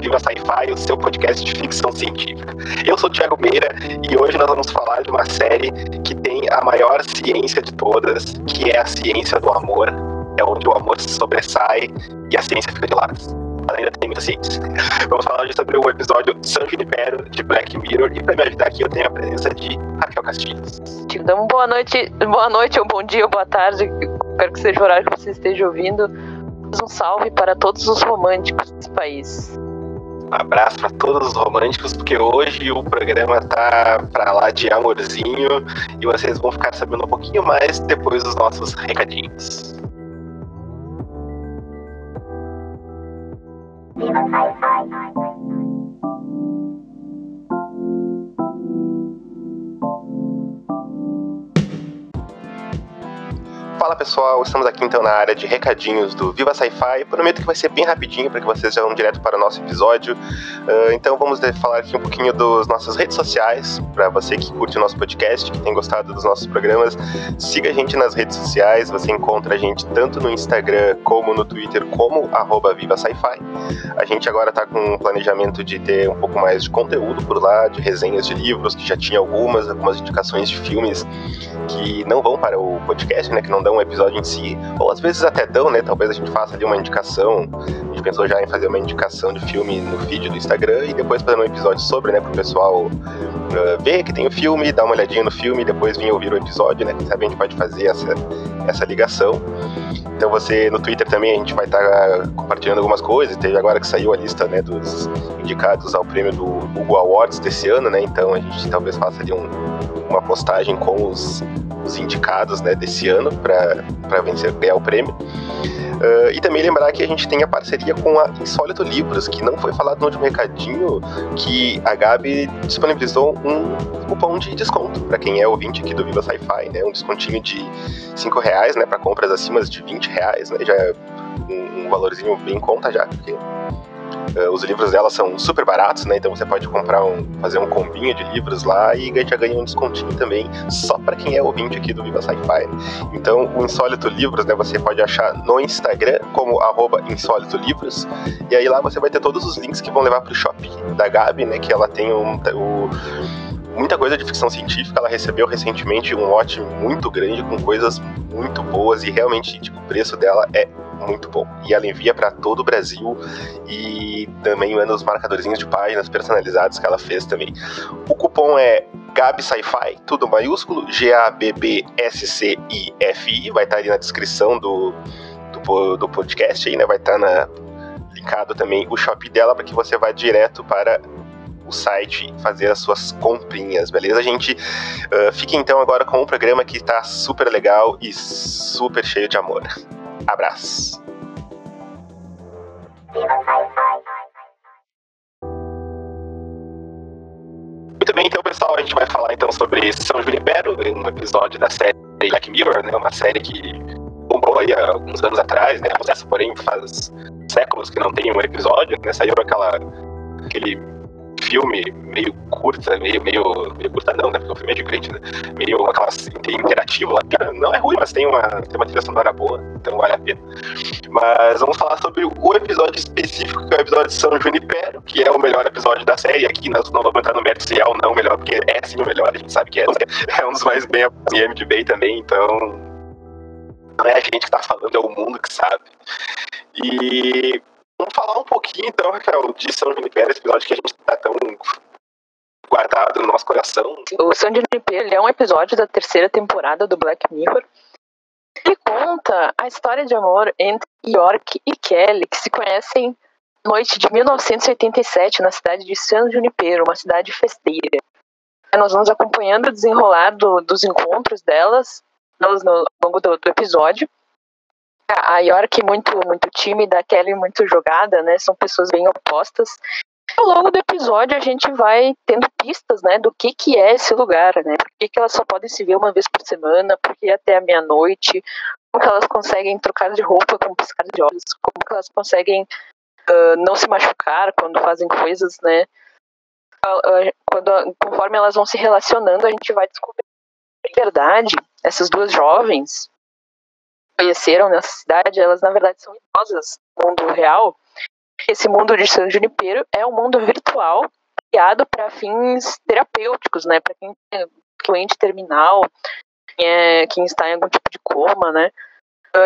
Viva Sci-Fi, o seu podcast de ficção científica. Eu sou o Thiago Meira e hoje nós vamos falar de uma série que tem a maior ciência de todas, que é a ciência do amor. É onde o amor se sobressai e a ciência fica de lado. Ainda tem muita ciência. Vamos falar hoje sobre o episódio San Junipero de Black Mirror e para me ajudar aqui eu tenho a presença de Raquel Castilhos. Então, boa noite, boa noite, ou bom dia, ou boa tarde. Espero que seja o horário que você esteja ouvindo um salve para todos os românticos desse país. Abraço para todos os românticos, porque hoje o programa tá para lá de amorzinho e vocês vão ficar sabendo um pouquinho mais depois dos nossos recadinhos. Pessoal, estamos aqui então na área de recadinhos do Viva Sci-Fi. Prometo que vai ser bem rapidinho para que vocês já vão direto para o nosso episódio. Uh, então vamos falar aqui um pouquinho das nossas redes sociais. Para você que curte o nosso podcast, que tem gostado dos nossos programas, siga a gente nas redes sociais. Você encontra a gente tanto no Instagram como no Twitter, como Viva Sci-Fi. A gente agora está com um planejamento de ter um pouco mais de conteúdo por lá, de resenhas de livros, que já tinha algumas, algumas indicações de filmes que não vão para o podcast, né? Que não dão um episódio em si, ou às vezes até dão, né? Talvez a gente faça ali uma indicação. Pensou já em fazer uma indicação de filme no feed do Instagram e depois fazer um episódio sobre, né? Para o pessoal uh, ver que tem o filme, dar uma olhadinha no filme e depois vir ouvir o episódio, né? Quem sabe a gente pode fazer essa, essa ligação. Então você no Twitter também a gente vai estar tá compartilhando algumas coisas. Teve agora que saiu a lista né, dos indicados ao prêmio do Google Awards desse ano, né? Então a gente talvez faça ali um, uma postagem com os, os indicados né, desse ano para vencer ganhar o prêmio. Uh, e também lembrar que a gente tem a parceria com a Insólito Livros, que não foi falado no último recadinho, que a Gabi disponibilizou um cupom de desconto para quem é ouvinte aqui do Viva Sci-Fi, né? Um descontinho de 5 reais, né? Para compras acima de 20 reais, né? Já é um, um valorzinho bem em conta já, porque os livros dela são super baratos, né? Então você pode comprar um, fazer um combinho de livros lá e já ganha um descontinho também, só para quem é ouvinte aqui do Viva Sci-Fi. Então, o Insólito Livros, né? Você pode achar no Instagram como arroba Insólito Livros, e aí lá você vai ter todos os links que vão levar pro shop da Gabi, né? Que ela tem um, o muita coisa de ficção científica. Ela recebeu recentemente um lote muito grande com coisas muito boas e realmente tipo, o preço dela é muito bom. E ela envia para todo o Brasil e também manda os marcadorzinhos de páginas personalizados que ela fez também. O cupom é Gabi Sci-Fi, tudo maiúsculo, G-A-B-B-S-C-I-F-I, vai estar tá ali na descrição do, do, do podcast aí, né? Vai estar tá na, linkado também o shop dela para que você vá direto para o site fazer as suas comprinhas, beleza, gente? Uh, então agora com um programa que está super legal e super cheio de amor. Abraço! Muito bem, então pessoal, a gente vai falar então sobre São Junipero, um episódio da série Black Mirror, né? Uma série que bombou aí há alguns anos atrás, né? Essa, porém, faz séculos que não tem um episódio, né? Saiu aquela aquele filme meio curta, meio, meio, meio curta não, né? Porque o filme é gigante, né? Meio aquela assim, interativo lá. Não é ruim, mas tem uma, tem uma trilha sonora boa, então vale a pena. Mas vamos falar sobre o episódio específico, que é o episódio de São Junipero, que é o melhor episódio da série. Aqui nós não vamos entrar no mérito se é ou não o melhor, porque é sim o melhor, a gente sabe que é. É um dos mais bem em MDB também, então não é a gente que tá falando, é o mundo que sabe. E Vamos falar um pouquinho, então, Raquel, de São Junipero, esse episódio que a gente está tão guardado no nosso coração. O São Junipero é um episódio da terceira temporada do Black Mirror. Ele conta a história de amor entre York e Kelly, que se conhecem noite de 1987 na cidade de San Junipero, uma cidade festeira. Nós vamos acompanhando o desenrolar do, dos encontros delas, delas no longo do, do episódio a York muito muito tímida, a Kelly muito jogada, né? São pessoas bem opostas. Ao longo do episódio a gente vai tendo pistas, né, do que que é esse lugar, né? Por que, que elas só podem se ver uma vez por semana, por que até a meia-noite, como que elas conseguem trocar de roupa com piscar de olhos, como que elas conseguem uh, não se machucar quando fazem coisas, né? Quando, conforme elas vão se relacionando, a gente vai descobrir que, verdade, essas duas jovens, conheceram nessa cidade, elas na verdade são idosas no mundo real. esse mundo de San Junipero é um mundo virtual criado para fins terapêuticos, né? Para quem é doente terminal, quem, é, quem está em algum tipo de coma, né?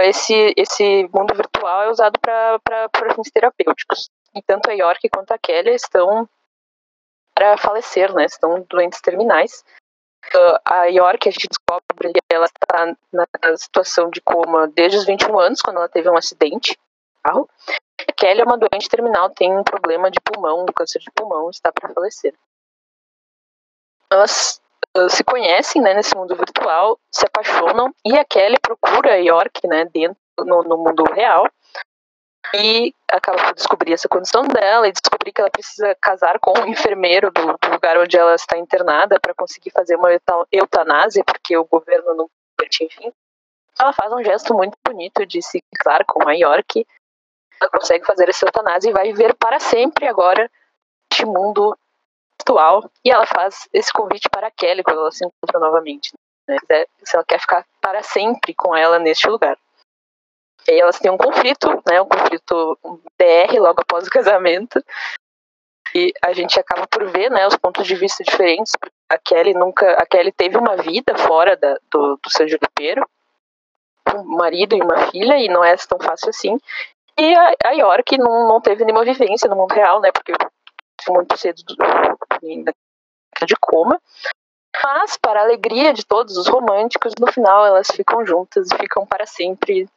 Esse, esse mundo virtual é usado para fins terapêuticos. E tanto a York quanto a Kelly estão para falecer, né? Estão doentes terminais. A York, a gente descobre que ela está na situação de coma desde os 21 anos, quando ela teve um acidente de carro. A Kelly é uma doente terminal, tem um problema de pulmão, um câncer de pulmão, está para falecer. Elas uh, se conhecem né, nesse mundo virtual, se apaixonam, e a Kelly procura a York né, dentro, no, no mundo real e acaba por descobrir essa condição dela e descobrir que ela precisa casar com um enfermeiro do, do lugar onde ela está internada para conseguir fazer uma eutanásia, porque o governo não permite, enfim. Ela faz um gesto muito bonito de se casar com a York. Ela consegue fazer essa eutanásia e vai viver para sempre agora neste mundo atual. E ela faz esse convite para a Kelly quando ela se encontra novamente. Né? Se ela quer ficar para sempre com ela neste lugar. E elas têm um conflito, né? Um conflito DR logo após o casamento. E a gente acaba por ver, né, os pontos de vista diferentes. A Kelly nunca, a Kelly teve uma vida fora da, do, do San Junipero, um marido e uma filha, e não é tão fácil assim. E a, a York não, não teve nenhuma vivência no mundo real, né, porque muito cedo de coma. Mas, para a alegria de todos os românticos, no final elas ficam juntas e ficam para sempre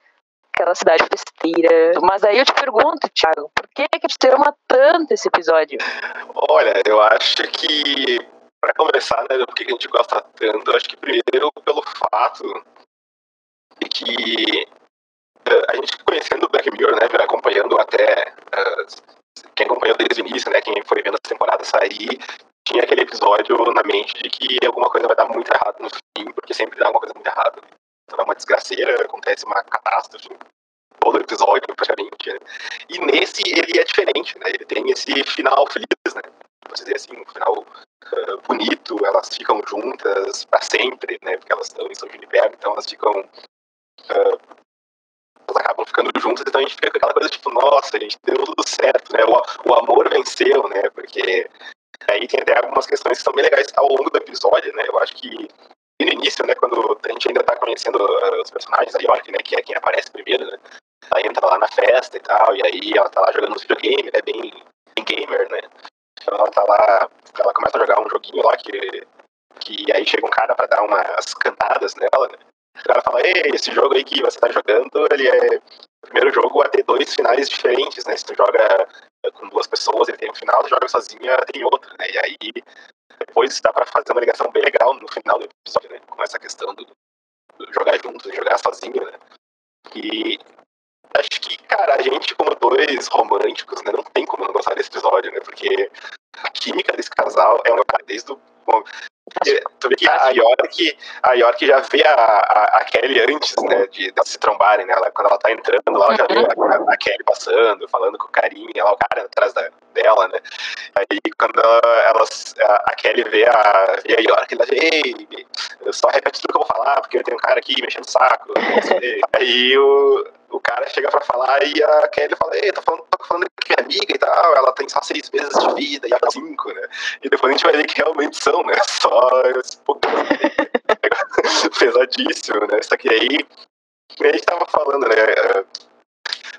aquela cidade festeira. Mas aí eu te pergunto, Thiago, por que que te ama tanto esse episódio? Olha, eu acho que, para começar, né, por que a gente gosta tanto? Eu acho que primeiro pelo fato de que uh, a gente conhecendo o Black Mirror, né, acompanhando até uh, quem acompanhou desde o início, né, quem foi vendo essa temporada sair, tinha aquele episódio na mente de que alguma coisa vai dar muito errado no fim, porque sempre dá alguma coisa muito errada. Então é uma desgraceira, acontece uma catástrofe todo episódio, praticamente. Né? E nesse ele é diferente, né? Ele tem esse final feliz, né? Vamos dizer assim, um final uh, bonito, elas ficam juntas para sempre, né? Porque elas estão em São Junipero, então elas ficam. Uh, elas acabam ficando juntas, então a gente fica com aquela coisa tipo, nossa, a gente deu tudo certo, né? O, o amor venceu, né? Porque aí tem até algumas questões que são bem legais ao longo do episódio, né? Eu acho que no início, né, quando a gente ainda tá conhecendo uh, os personagens, a York, né, que é quem aparece primeiro, né, ela entra lá na festa e tal, e aí ela tá lá jogando uns videogame, né, bem, bem gamer, né, então ela tá lá, ela começa a jogar um joguinho lá que, que aí chega um cara pra dar umas cantadas nela, né, o cara fala, ei, esse jogo aí que você tá jogando, ele é o primeiro jogo a ter dois finais diferentes, né, se tu joga com duas pessoas, ele tem um final, tu joga sozinha, tem outro, né, e aí depois dá para fazer uma ligação bem legal no final do episódio, né? Com essa questão do, do jogar junto jogar sozinho, né? E acho que, cara, a gente, como dois românticos, né, não tem como não gostar desse episódio, né? Porque a química desse casal é uma desde o. Bom, tu vê que a York, a York já vê a, a, a Kelly antes, né, de, de, se trombarem, né? Ela, quando ela tá entrando lá, ela já vê a, a, Kelly passando, falando com o carinha lá, o cara atrás da, dela, né? Aí quando ela, a, Kelly vê a, vê a York, ela diz, ei, eu só repete tudo que eu vou falar, porque eu tenho um cara aqui mexendo o saco. Aí o, o cara chega pra falar e a Kelly fala, ei, tô falando, tô falando que é amiga e tal, ela tem só seis meses de vida e ela cinco, né? E depois a gente vai ver que realmente são, né? Só esse pouquinho pesadíssimo, né? Só que aí a gente tava falando, né?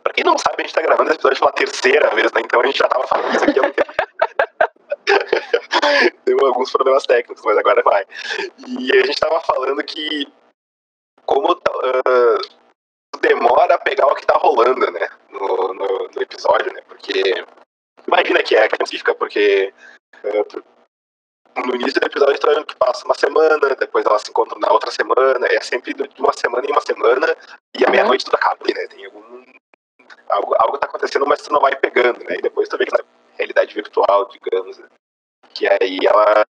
Pra quem não sabe, a gente tá gravando esse episódio pela terceira vez, né? Então a gente já tava falando isso aqui há um tempo. Deu alguns problemas técnicos, mas agora vai. E a gente tava falando que como uh, demora a pegar o que tá rolando, né? No, no, no episódio, né? Porque imagina que é científica, porque uh, no início do episódio então, que passa uma semana, depois elas se encontram na outra semana, é sempre de uma semana em uma semana, e à uhum. meia-noite tudo acaba, né? Tem algum algo, algo tá acontecendo, mas tu não vai pegando, né? E depois tu vê que na realidade virtual, digamos, né? que aí ela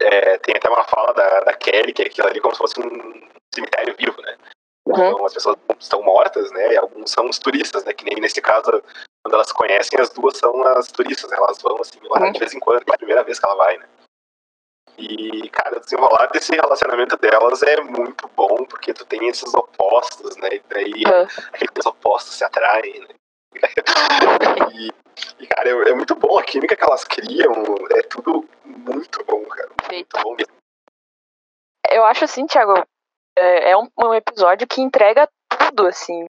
é, tem até uma fala da, da Kelly, que é aquilo ali como se fosse um cemitério vivo, né? Uhum. Então as pessoas estão mortas, né? E alguns são os turistas, né? Que nem nesse caso, quando elas conhecem, as duas são as turistas, né? Elas vão assim lá uhum. de vez em quando, é a primeira vez que ela vai, né? E, cara, o desenrolar desse relacionamento delas é muito bom, porque tu tem esses opostos, né? E daí uhum. aqueles opostos se atraem, né? e, e, cara, é, é, muito bom a química que elas criam, é tudo muito bom, cara. Muito bom mesmo. Eu acho assim, Thiago, é, é um, um episódio que entrega tudo, assim.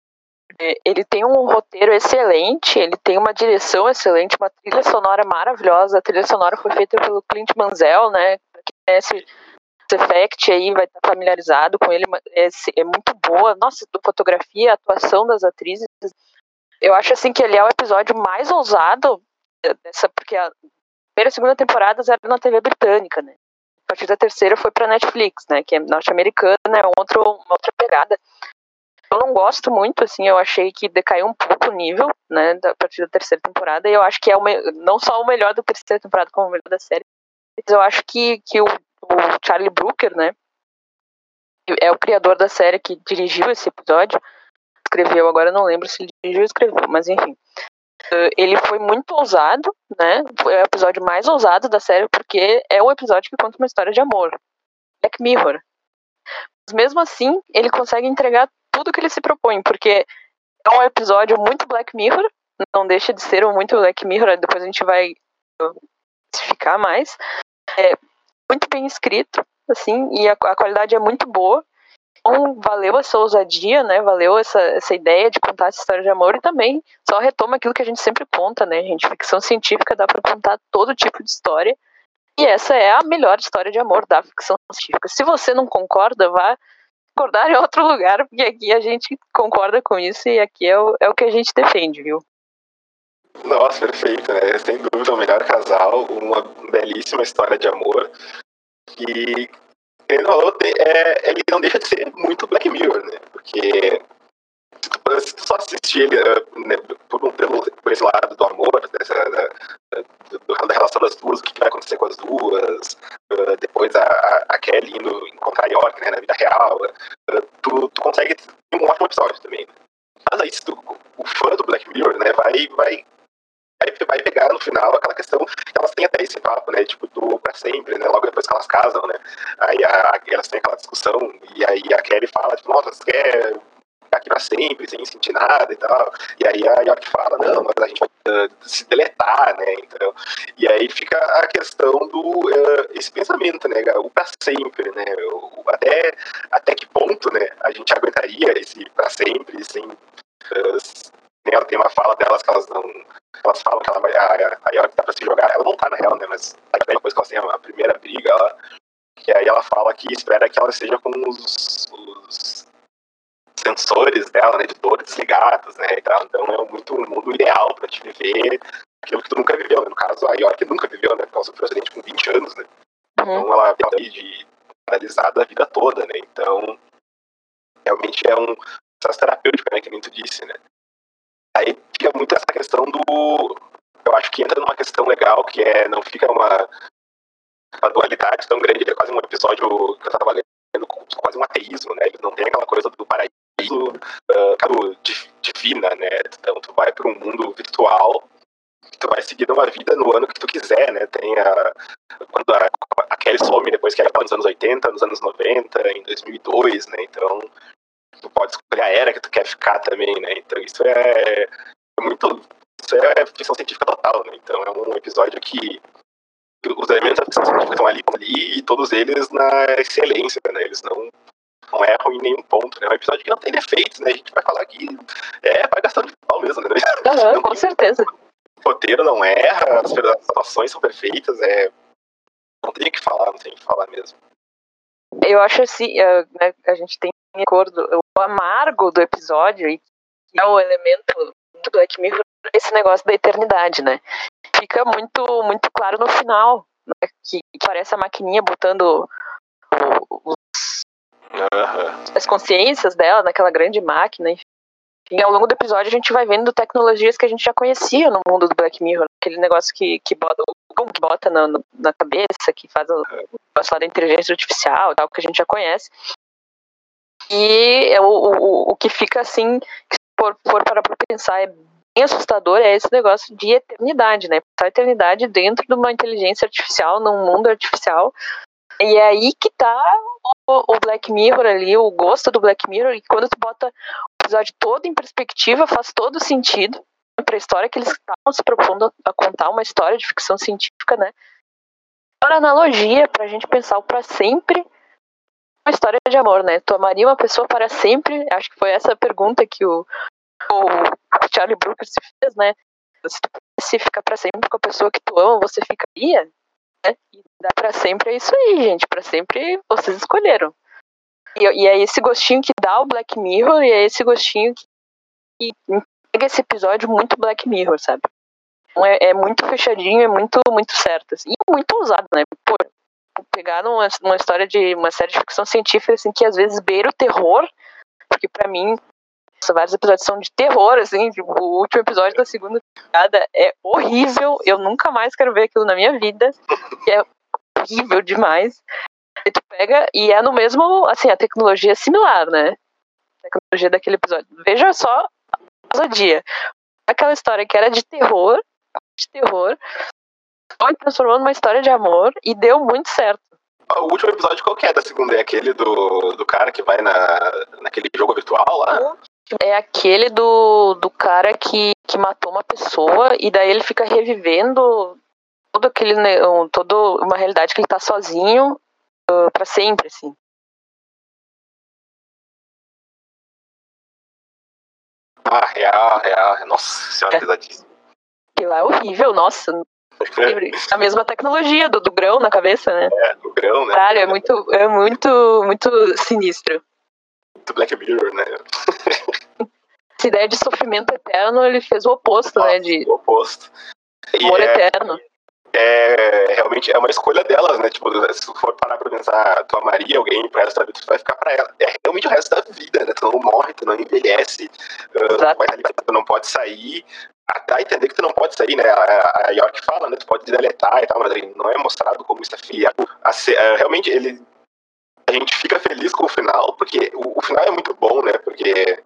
É, ele tem um roteiro excelente, ele tem uma direção excelente, uma trilha sonora maravilhosa. A trilha sonora foi feita pelo Clint Manzel, né? Quem conhece Effect aí vai estar familiarizado com ele, é, é muito boa. Nossa, fotografia, atuação das atrizes. Eu acho assim que ele é o episódio mais ousado dessa, porque a primeira e segunda temporada eram na TV britânica, né? A partir da terceira foi para Netflix, né? Que é norte-americana, é outro, uma outra pegada. Eu não gosto muito, assim, eu achei que decaiu um pouco o nível, né, a partir da terceira temporada, e eu acho que é o não só o melhor da terceira temporada, como o melhor da série, mas eu acho que, que o o Charlie Brooker, né? É o criador da série que dirigiu esse episódio. Escreveu, agora não lembro se ele dirigiu ou escreveu, mas enfim. Ele foi muito ousado, né? Foi o episódio mais ousado da série, porque é um episódio que conta uma história de amor. Black Mirror. Mas mesmo assim, ele consegue entregar tudo que ele se propõe, porque é um episódio muito Black Mirror, não deixa de ser um muito Black Mirror, depois a gente vai especificar mais. É, muito bem escrito, assim, e a, a qualidade é muito boa. Então, valeu essa ousadia, né? Valeu essa, essa ideia de contar essa história de amor e também só retoma aquilo que a gente sempre conta, né, gente? Ficção científica dá para contar todo tipo de história. E essa é a melhor história de amor da ficção científica. Se você não concorda, vá concordar em outro lugar, porque aqui a gente concorda com isso e aqui é o, é o que a gente defende, viu? Nossa, perfeito, né? Sem dúvida, o melhor casal, uma belíssima história de amor. Que, querendo ou não, é, ele não deixa de ser muito Black Mirror, né? Porque se tu, só assistir ele né, por, um, pelo, por esse lado do amor, dessa, da, da, da relação das duas, o que vai acontecer com as duas, uh, depois a, a Kelly indo encontrar York né, na vida real, uh, tu, tu consegue ter um ótimo episódio também. Né? Mas aí, se tu, o fã do Black Mirror, né, vai, vai Aí vai pegar no final aquela questão que elas têm até esse papo, né? Tipo, do pra sempre, né? Logo depois que elas casam, né? Aí a, elas têm aquela discussão, e aí a Kelly fala, tipo, nossa, você quer ficar aqui pra sempre, sem sentir nada e tal. E aí a York fala, não, mas a gente vai uh, se deletar, né? Então, e aí fica a questão do uh, esse pensamento, né? O pra sempre, né? O, até, até que ponto, né? A gente aguentaria esse pra sempre sem. Uh, ela tem uma fala delas que elas não elas falam que ela vai, a, a York tá pra se jogar. Ela não tá na real, né? Mas depois que elas têm a primeira briga, ela, e aí ela fala que espera que ela esteja com os, os sensores dela, né? De dores né? Então é muito um mundo ideal pra te viver aquilo que tu nunca viveu, né? No caso, a York nunca viveu, né? Porque ela sofreu acidente com 20 anos, né? Uhum. Então ela ali de analisada a vida toda, né? Então realmente é um processo terapêutico, né? Que nem tu disse, né? Aí fica muito essa questão do. Eu acho que entra numa questão legal, que é não fica uma, uma dualidade tão grande, é quase um episódio que eu tava lendo, quase um ateísmo, né? Ele não tem aquela coisa do paraíso uh, divina, né? Então tu vai para um mundo virtual tu vai seguir uma vida no ano que tu quiser, né? Tem a, quando a, a Kelly some depois que era nos anos 80, nos anos 90, em 2002, né? Então tu pode escolher a era que tu quer ficar também, né? Então isso é, é muito. Isso é ficção científica total, né? Então é um episódio que os elementos da ficção científica estão ali, ali e todos eles na excelência, né? Eles não, não erram em nenhum ponto, né? É um episódio que não tem defeitos, né? A gente vai falar que é, vai gastando de pau mesmo, né? Uhum, com certeza. O roteiro não erra, as atuações são perfeitas, é. Não tem o que falar, não tem o que falar mesmo. Eu acho assim, uh, né, a gente tem acordo, o amargo do episódio, e que é o elemento do Black Mirror, esse negócio da eternidade, né? Fica muito, muito claro no final, né? que, que parece a maquininha botando os, as consciências dela naquela grande máquina, enfim. E ao longo do episódio a gente vai vendo tecnologias que a gente já conhecia no mundo do Black Mirror. Aquele negócio que, que bota, que bota na, na cabeça, que faz o da inteligência artificial, tal, que a gente já conhece. E é o, o, o que fica assim, se for, for para pensar, é bem assustador é esse negócio de eternidade, né? A eternidade dentro de uma inteligência artificial, num mundo artificial. E é aí que tá o, o Black Mirror ali, o gosto do Black Mirror, e quando tu bota o episódio todo em perspectiva, faz todo sentido. para a história que eles estavam se propondo a contar uma história de ficção científica, né? Uma analogia para a gente pensar o para sempre uma história de amor, né? Tu amaria uma pessoa para sempre? Acho que foi essa a pergunta que o, o Charlie Brooker se fez, né? Se tu pudesse ficar para sempre com a pessoa que tu ama, você ficaria? Né? E dar para sempre é isso aí, gente. Para sempre vocês escolheram. E, e, é esse gostinho que dá o Black Mirror, e é esse gostinho que, que pega esse episódio muito Black Mirror, sabe? Então é, é, muito fechadinho, é muito, muito certo. Assim, e muito ousado, né? Pô, pegar uma, uma história de uma série de ficção científica assim, que às vezes beira o terror, porque para mim vários episódios são de terror, assim, tipo, o último episódio da segunda temporada é horrível, eu nunca mais quero ver aquilo na minha vida, é horrível demais. E tu pega, e é no mesmo, assim, a tecnologia é similar, né? A tecnologia daquele episódio. Veja só a ousadia. Aquela história que era de terror, de terror, foi transformando numa história de amor e deu muito certo. O último episódio qual que é da segunda? É aquele do, do cara que vai na, naquele jogo virtual lá? É aquele do, do cara que, que matou uma pessoa e daí ele fica revivendo todo aquele toda uma realidade que ele tá sozinho uh, para sempre, assim. Ah, real, real. Nossa senhora, é. pesadíssimo. E lá é horrível, nossa. A mesma tecnologia do, do grão na cabeça, né? É, do grão, né? Caralho, é muito, é muito, muito sinistro. Muito Black Mirror, né? Essa ideia de sofrimento eterno, ele fez o oposto, né, Nossa, né? De... O oposto. Amor é, eterno. É, realmente é uma escolha delas, né? Tipo, se tu for parar pra pensar, tu amaria alguém pro resto da vida, tu vai ficar pra ela. É realmente o resto da vida, né? Tu não morre, tu não envelhece, uh, tu, não pode sair, até entender que tu não pode sair, né? A, a York fala, né? Tu pode deletar e tal, mas não é mostrado como isso é fiel. A, realmente, ele. A gente fica feliz com o final, porque o, o final é muito bom, né? Porque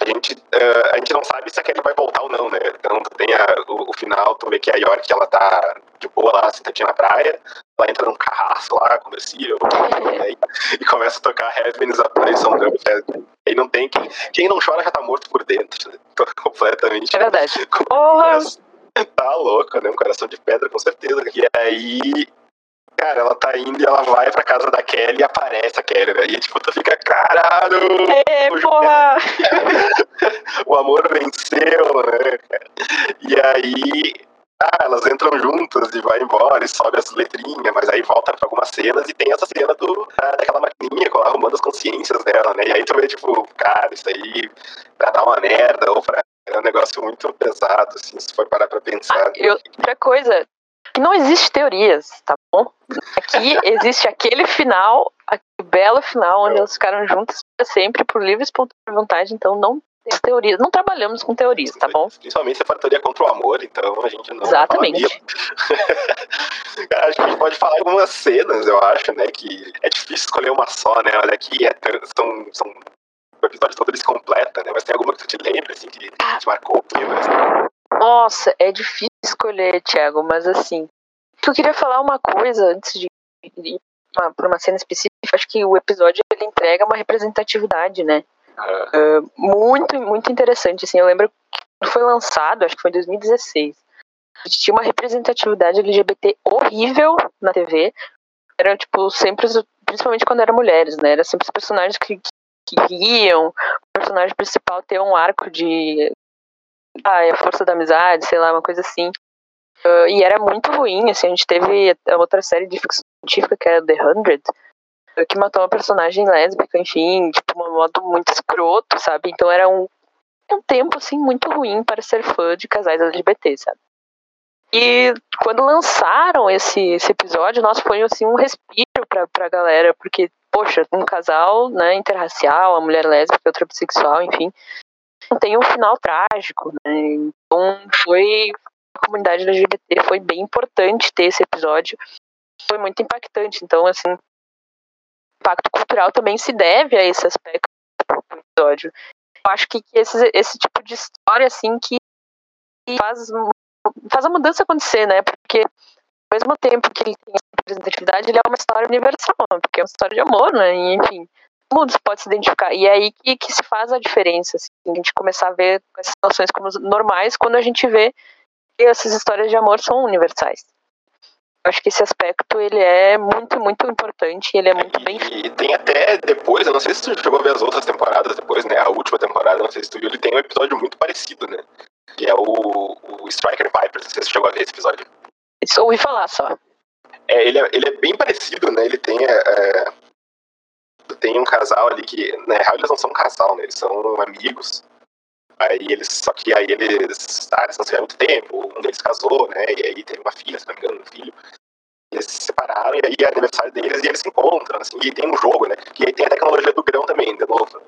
a gente, uh, a gente não sabe se a Kelly vai voltar ou não, né? Então tem a, o, o, final, tu vê que a York ela tá de boa lá, sentadinha na praia, ela entra num carrasco lá, conversível, e, e começa a tocar Heaven's a Place on Earth. Aí não tem quem. Quem não chora já tá morto por dentro, né? completamente. É verdade. Porra! Tá louco, né? Um coração de pedra, com certeza. E aí Cara, ela tá indo e ela vai pra casa da Kelly e aparece a Kelly, né? E tipo, tu fica, caralho! É, porra! o amor venceu, né? E aí, ah, elas entram juntas e vai embora e sobe as letrinhas, mas aí volta pra algumas cenas e tem essa cena do, daquela maquininha com arrumando as consciências dela, né? E aí tu vê, tipo, cara, isso aí pra dar uma merda ou pra. É um negócio muito pesado, assim, se for parar pra pensar. Ah, eu, outra coisa, não existe teorias, tá bom? Aqui existe aquele final, aquele belo final, onde elas ficaram juntas para sempre, por livre e espontânea vontade, então não tem teorias. Não trabalhamos com teorias, tá bom? Principalmente se for teoria contra o amor, então a gente não. Exatamente. acho que a gente pode falar algumas cenas, eu acho, né? Que é difícil escolher uma só, né? Olha aqui, é, são, são o episódio todo se completa, né? Mas tem alguma que tu te lembra, assim, que te marcou o filme, assim? Nossa, é difícil escolher, Thiago, mas assim. Eu queria falar uma coisa antes de ir para uma cena específica. Acho que o episódio ele entrega uma representatividade, né? Uh, muito, muito interessante. Assim, eu lembro que foi lançado, acho que foi em 2016. Tinha uma representatividade LGBT horrível na TV. Era, tipo, sempre, principalmente quando eram mulheres, né? Era sempre os personagens que, que iam, o personagem principal ter um arco de ah, é a força da amizade, sei lá, uma coisa assim. Uh, e era muito ruim, assim, a gente teve outra série de ficção científica que era The Hundred, uh, que matou uma personagem lésbica, enfim, tipo, um modo muito escroto, sabe? Então era um, um tempo, assim, muito ruim para ser fã de casais LGBT, sabe? E quando lançaram esse, esse episódio, nós foi assim um respiro pra, pra galera, porque, poxa, um casal, né, interracial, a mulher lésbica, outra bissexual, enfim, tem um final trágico, né? Então foi a comunidade LGBT foi bem importante ter esse episódio. Foi muito impactante. Então, assim, o impacto cultural também se deve a esse aspecto do episódio. Eu acho que esse, esse tipo de história, assim, que faz, faz a mudança acontecer, né? Porque ao mesmo tempo que ele tem representatividade, ele é uma história universal, porque é uma história de amor, né? E, enfim, mundo se pode se identificar. E é aí que, que se faz a diferença, assim, a gente começar a ver essas situações como normais quando a gente vê que essas histórias de amor são universais. Eu acho que esse aspecto ele é muito, muito importante ele é muito e, bem E tem até depois, eu não sei se tu chegou a ver as outras temporadas depois, né? A última temporada, não sei se tu viu, ele tem um episódio muito parecido, né? Que é o, o Striker Viper, não sei se tu chegou a ver esse episódio. Só ouvi falar só. É, ele é, ele é bem parecido, né? Ele tem. É, é tem um casal ali que, na real, eles não são um casal, né? Eles são amigos. Aí eles, só que aí eles, ah, eles não se há muito tempo, um deles casou, né? E aí tem uma filha, se não me engano, um filho. Eles se separaram e aí é aniversário deles e eles se encontram, assim, e tem um jogo, né? E aí tem a tecnologia do grão também, de novo.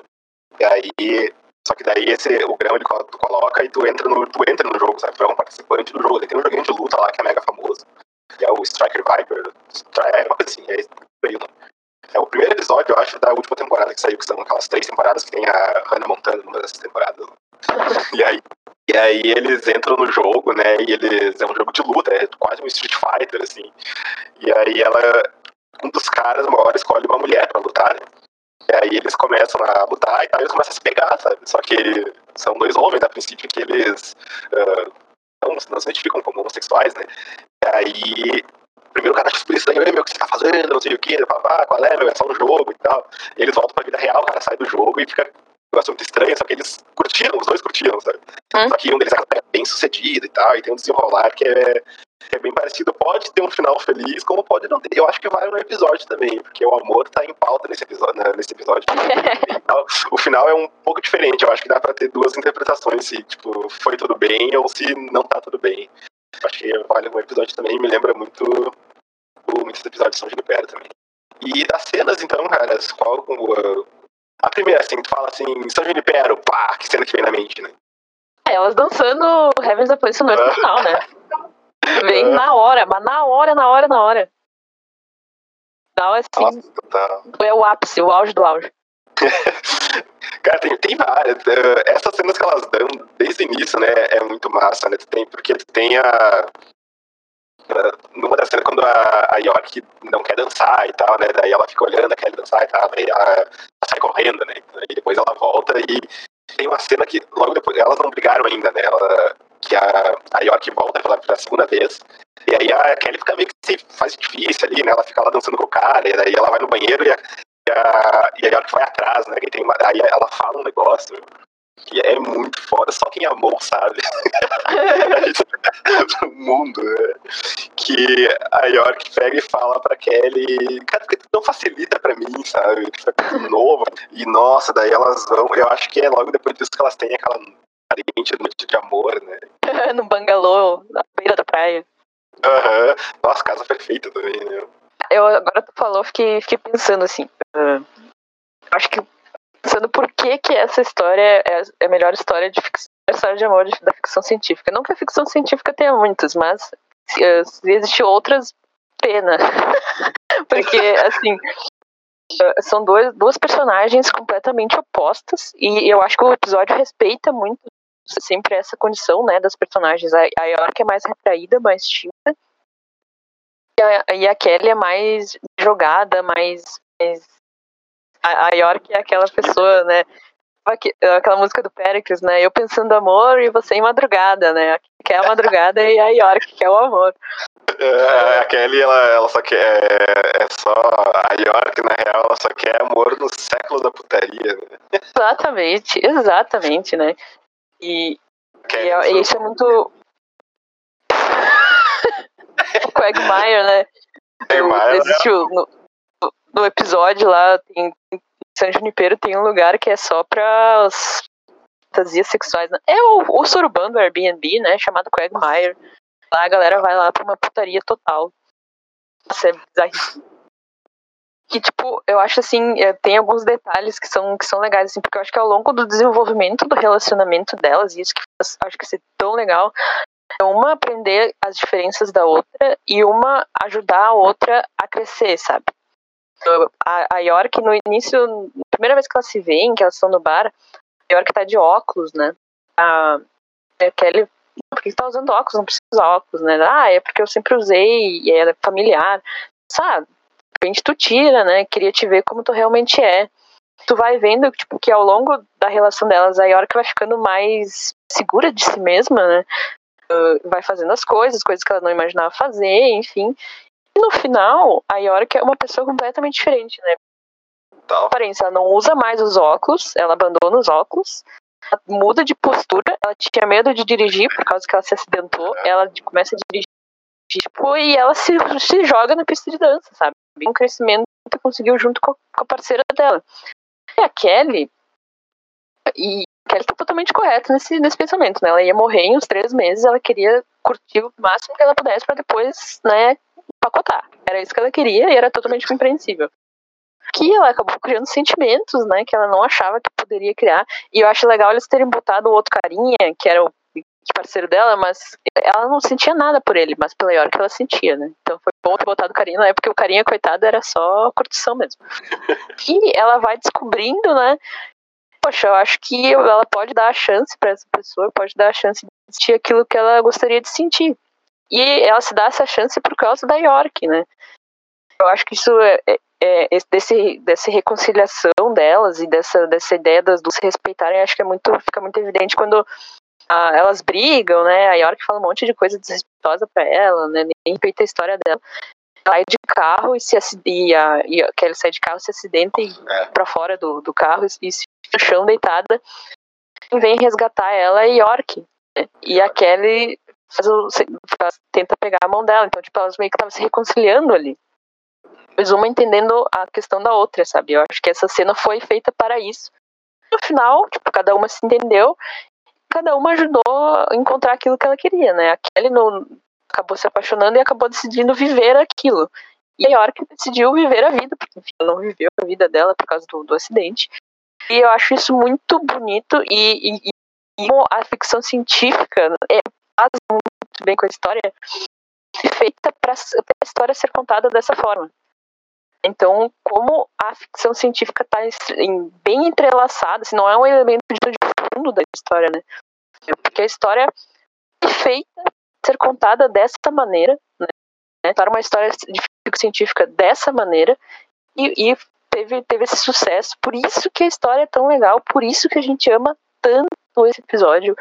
E aí, só que daí esse, o grão ele tu coloca e tu entra no, tu entra no jogo, sabe? Tu é um participante do jogo. Tem um joguinho de luta lá que é mega famoso. Que é o Striker Viper. É uma coisa assim, é aí o nome. É o primeiro episódio, eu acho, da última temporada que saiu, que são aquelas três temporadas que tem a Hannah Montana numa dessas temporadas. e aí, e aí eles entram no jogo, né? E eles. É um jogo de luta, é quase um Street Fighter, assim. E aí ela. Um dos caras maiores escolhe uma mulher pra lutar, né? E aí eles começam a lutar e tal, eles começam a se pegar, sabe? Só que são dois homens, a princípio, que eles uh, não, não se identificam como homossexuais, né? E aí primeiro cara super estranho, meu, o que você tá fazendo, não sei o que, papá, qual é, meu, é só um jogo e tal. E eles voltam pra vida real, o cara sai do jogo e fica um negócio muito estranho, só que eles curtiram, os dois curtiram, sabe? Hum? Só que um deles é bem sucedido e tal, e tem um desenrolar que é, que é bem parecido. Pode ter um final feliz, como pode não ter. Eu acho que vai no episódio também, porque o amor tá em pauta nesse episódio. Né, nesse episódio. então, o final é um pouco diferente, eu acho que dá pra ter duas interpretações, se tipo, foi tudo bem ou se não tá tudo bem. Acho que vale um episódio também, me lembra muito muitos episódios de São Junipero também. E das cenas, então, cara, qual uh, a primeira, assim, tu fala assim, São Junipero, pá, que cena que vem na mente, né? É, elas dançando Heavens Upon no final, né? Vem na hora, mas na hora, na hora, na hora. Não, assim, Nossa, tá. é o ápice, o auge do auge. Cara, tem, tem várias. Uh, essas cenas que elas dão desde o início, né, é muito massa, né? Tem, porque tem a. numa das cenas, quando a, a York não quer dançar e tal, né? Daí ela fica olhando, quer dançar e tal, daí ela, ela sai correndo, né? E depois ela volta e tem uma cena que logo depois. Elas não brigaram ainda, né? Ela, que a, a York volta pela, pela segunda vez. E aí a Kelly fica meio que se faz difícil ali, né? Ela fica lá dançando com o cara, e daí ela vai no banheiro e a, a, e a York vai atrás, né? tem uma, aí ela fala um negócio que é muito foda, só quem amou sabe. o mundo, né? Que a York pega e fala pra Kelly, cara, porque tu não facilita pra mim, sabe? Tipo, é novo. E nossa, daí elas vão, eu acho que é logo depois disso que elas têm aquela aparente noite de amor, né? no bangalô, na beira da praia. Aham. Uhum. Nossa, casa perfeita também, né? Eu, agora tu falou, fiquei, fiquei pensando assim. Uh, acho que pensando por que, que essa história é, é a melhor história de ficção, história de amor da ficção científica. Não que a ficção científica tenha muitas, mas se, uh, se existem outras, pena. Porque, assim, uh, são dois, duas personagens completamente opostas e eu acho que o episódio respeita muito sempre essa condição, né, das personagens. A, a York é mais retraída, mais tímida a, e a Kelly é mais jogada, mais, mais a, a York é aquela pessoa, né? Aquela música do Pericles, né? Eu pensando amor e você em madrugada, né? Que é a madrugada e a York que é o amor. É, a Kelly, ela, ela só quer. É, é só. A York, na real, ela só quer amor no século da putaria, né? Exatamente, exatamente, né? E, e, e isso é muito. o Quagmire, né? Quagmire, existiu, no, no episódio lá, tem, em San Junipero tem um lugar que é só para as fantasias sexuais. Né? É o, o surubão do Airbnb, né? Chamado Quagmire. Lá a galera vai lá pra uma putaria total. Isso é. Que, tipo, eu acho assim, é, tem alguns detalhes que são, que são legais, assim, porque eu acho que ao longo do desenvolvimento do relacionamento delas, e isso que acho que é tão legal, uma aprender as diferenças da outra e uma ajudar a outra a crescer, sabe? A, a York, no início, na primeira vez que elas se veem, que elas estão no bar, a York tá de óculos, né? A, a Kelly, por que você tá usando óculos? Não precisa usar óculos, né? Ah, é porque eu sempre usei, e é familiar. Sabe? De repente tu tira, né? Queria te ver como tu realmente é. tu vai vendo tipo, que ao longo da relação delas, a York vai ficando mais segura de si mesma, né? Uh, vai fazendo as coisas, coisas que ela não imaginava fazer, enfim. E no final, a York é uma pessoa completamente diferente, né? Então. Aparência, ela não usa mais os óculos, ela abandona os óculos, muda de postura, ela tinha medo de dirigir por causa que ela se acidentou, ela começa a dirigir tipo, e ela se, se joga na pista de dança, sabe? Um crescimento que conseguiu junto com a parceira dela. E a Kelly, e a Kelly tá totalmente correta nesse, nesse pensamento, né? Ela ia morrer em uns três meses, ela queria curtir o máximo que ela pudesse para depois, né, pacotar. Era isso que ela queria e era totalmente compreensível que ela acabou criando sentimentos, né, que ela não achava que poderia criar. E eu acho legal eles terem botado o outro carinha, que era o parceiro dela, mas ela não sentia nada por ele, mas pela que ela sentia, né? Então foi bom ter botado o carinha na época, porque o carinha, coitado, era só curtição mesmo. e ela vai descobrindo, né? Poxa, eu acho que ela pode dar a chance para essa pessoa, pode dar a chance de sentir aquilo que ela gostaria de sentir. E ela se dá essa chance por causa da York, né? Eu acho que isso é, é é, desse, dessa reconciliação delas e dessa, dessa ideia das duas se respeitarem, acho que é muito, fica muito evidente quando ah, elas brigam, né? A York fala um monte de coisa desrespeitosa para ela, né? Nem respeita a história dela. Ela sai de carro e se e a, e a Kelly sai de carro, se acidenta e é. para fora do, do carro e se no chão deitada. E vem resgatar ela e York. Né? E a Kelly faz o, faz, tenta pegar a mão dela. Então, tipo, elas meio que estavam se reconciliando ali mas uma entendendo a questão da outra, sabe? Eu acho que essa cena foi feita para isso. No final, tipo, cada uma se entendeu, cada uma ajudou a encontrar aquilo que ela queria, né? A Kelly acabou se apaixonando e acabou decidindo viver aquilo. E a York decidiu viver a vida, porque ela não viveu a vida dela por causa do, do acidente. E eu acho isso muito bonito e, e, e a ficção científica é, faz muito bem com a história, feita para a história ser contada dessa forma. Então, como a ficção científica está bem entrelaçada, assim, não é um elemento de fundo da história, né? Porque a história é feita ser contada dessa maneira, né? Contar uma história de ficção científica dessa maneira e, e teve, teve esse sucesso. Por isso que a história é tão legal, por isso que a gente ama tanto esse episódio.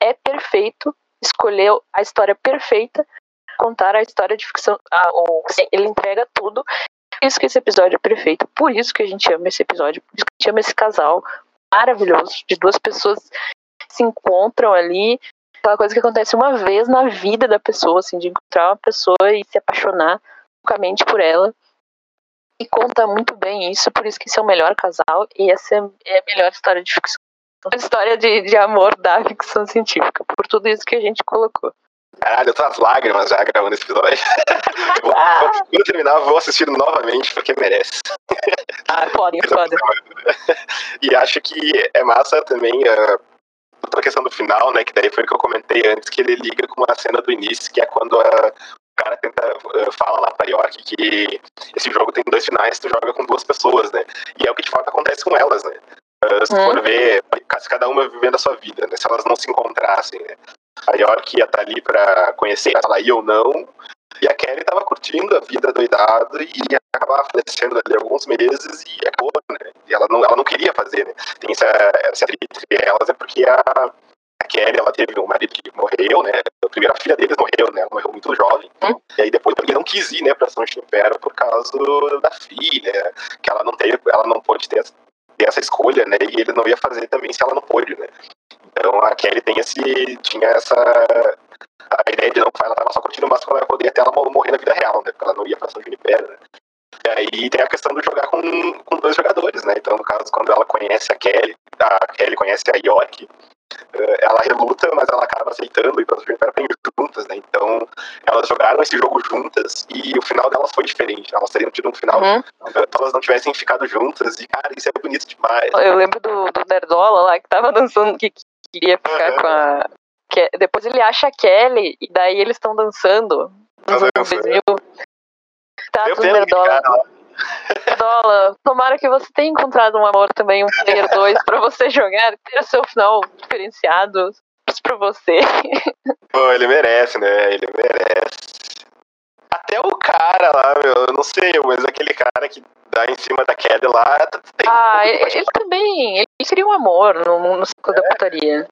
É perfeito, escolheu a história perfeita contar a história de ficção. A, o, ele entrega tudo por isso que esse episódio é perfeito. Por isso que a gente ama esse episódio. Por isso que a gente ama esse casal maravilhoso de duas pessoas que se encontram ali. Aquela coisa que acontece uma vez na vida da pessoa, assim, de encontrar uma pessoa e se apaixonar loucamente por ela. E conta muito bem isso, por isso que esse é o melhor casal e essa é a melhor história de ficção. A história de, de amor da ficção científica, por tudo isso que a gente colocou. Caralho, eu tô as lágrimas já gravando esse episódio. Quando terminar, vou assistir novamente, porque merece. Ah, foda, foda. E acho que é massa também uh, outra questão do final, né? Que daí foi o que eu comentei antes, que ele liga com uma cena do início, que é quando a, cara tenta, uh, fala lá pra York que esse jogo tem dois finais, tu joga com duas pessoas, né? E é o que de fato acontece com elas, né? Uh, se hum. for ver, cada uma vivendo a sua vida, né? Se elas não se encontrassem, né? A York ia estar tá ali pra conhecer ela ia ou não. E a Kelly tava curtindo a vida doidada e ia acabar falecendo ali alguns meses e acabou, né? E ela não, ela não queria fazer, né? Tem essa, essa entre elas, é porque a Kelly, ela teve um marido que morreu, né? A primeira filha deles morreu, né? Ela morreu muito jovem. Hum? E aí depois ele não quis ir, né, pra São Chimpero por causa da filha, que ela não teve, ela não pôde ter, ter essa escolha, né? E ele não ia fazer também se ela não pôde, né? Então a Kelly tem esse, tinha essa a ideia de não ela tava só curtindo o máximo ela poder até ela morrer na vida real, né? Porque ela não ia pra São Junipero, né? E aí tem a questão de jogar com, com dois jogadores, né? Então, no caso, quando ela conhece a Kelly, a Kelly conhece a York, ela reluta, mas ela acaba aceitando e para ir juntas, né? Então, elas jogaram esse jogo juntas e o final delas foi diferente. Elas teriam tido um final uhum. se elas não tivessem ficado juntas. E, cara, isso é bonito demais. Eu lembro do, do Nerdola lá que tava dançando, que queria ficar uhum. com a. Que, depois ele acha a Kelly e daí eles estão dançando. Anos 2000. Tá, nerdola. Nerdola, tomara que você tenha encontrado um amor também, um player 2 pra você jogar, ter o seu final diferenciado pra você. Pô, ele merece, né? Ele merece. Até o cara lá, meu, eu não sei, mas aquele cara que dar em cima da Kelly lá. Tem ah, um ele, ele, também. Ele queria um amor no, no ciclo é. da putaria.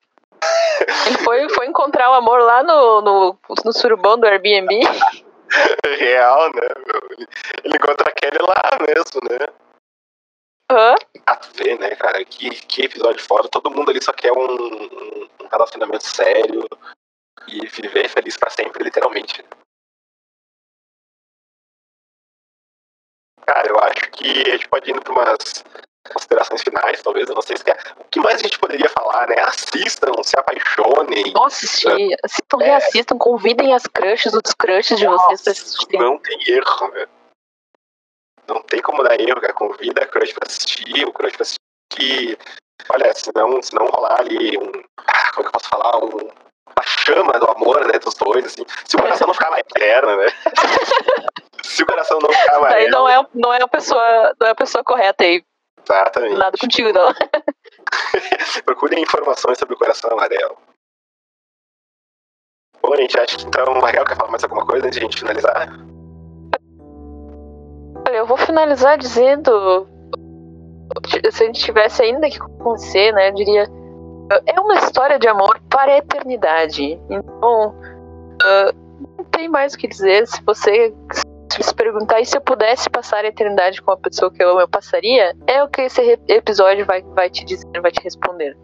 Ele foi, foi encontrar o amor lá no, no, no surubão do Airbnb. Real, né? Ele encontra a Kelly lá mesmo, né? Hã? Ah, tu vê, né, cara? Que, que episódio foda. Todo mundo ali só quer um, um, um relacionamento sério e viver feliz pra sempre, literalmente. Cara, eu acho que a gente pode ir para umas considerações finais, talvez, eu não sei se quer. O que mais a gente poderia falar, né? Assistam, se apaixonem. Nossa, assistir, assistam, é. reassistam, convidem as crushes, os crushes de vocês pra assistir. Não tem erro, né? Não tem como dar erro, cara. Convida a crush pra assistir, o crush pra assistir. Olha, se não, se não rolar ali um. Ah, como é que eu posso falar? Um, uma chama do amor, né, dos dois, assim. Se o coração não ficar mais eterno, né? se o coração não ficar mais. Daí não é, não é a pessoa, não é a pessoa correta aí. Exatamente. Nada contigo, não. Procurem informações sobre o coração amarelo. Bom, gente, acho que então, Mariel quer falar mais alguma coisa antes de a gente finalizar? Olha, eu vou finalizar dizendo. Se a gente tivesse ainda que conhecer, né, eu diria. É uma história de amor para a eternidade. Então, uh, não tem mais o que dizer. Se você se perguntar e se eu pudesse passar a eternidade com a pessoa que eu amo, eu passaria, é o que esse episódio vai, vai te dizer, vai te responder.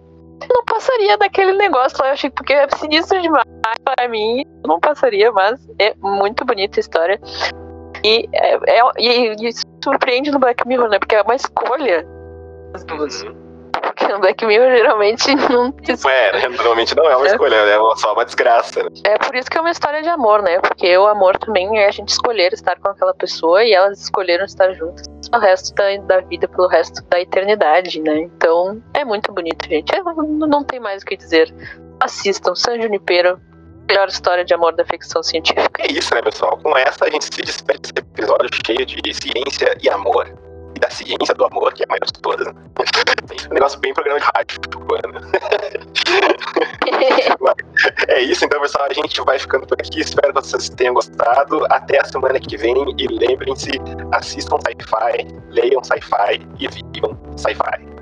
Eu não passaria daquele negócio lá, eu achei porque é sinistro demais para mim. Eu não passaria, mas é muito bonita a história. E, é, é, e, e surpreende no Black Mirror, né? Porque é uma escolha das duas. Uhum. Porque no Black Mirror geralmente não. É, né? normalmente não é uma é. escolha, é só uma desgraça. Né? É por isso que é uma história de amor, né? Porque o amor também é a gente escolher estar com aquela pessoa e elas escolheram estar juntas o resto da, da vida, pelo resto da eternidade, né? Então é muito bonito, gente. É, não tem mais o que dizer. Assistam San Junipero, melhor história de amor da ficção científica. É isso, né, pessoal? Com essa a gente se despede desse episódio cheio de ciência e amor da ciência do amor, que é a maior de todas. Né? um negócio bem programa de rádio. é isso, então, pessoal. A gente vai ficando por aqui. Espero que vocês tenham gostado. Até a semana que vem. E lembrem-se: assistam sci-fi, leiam sci-fi e vivam sci-fi.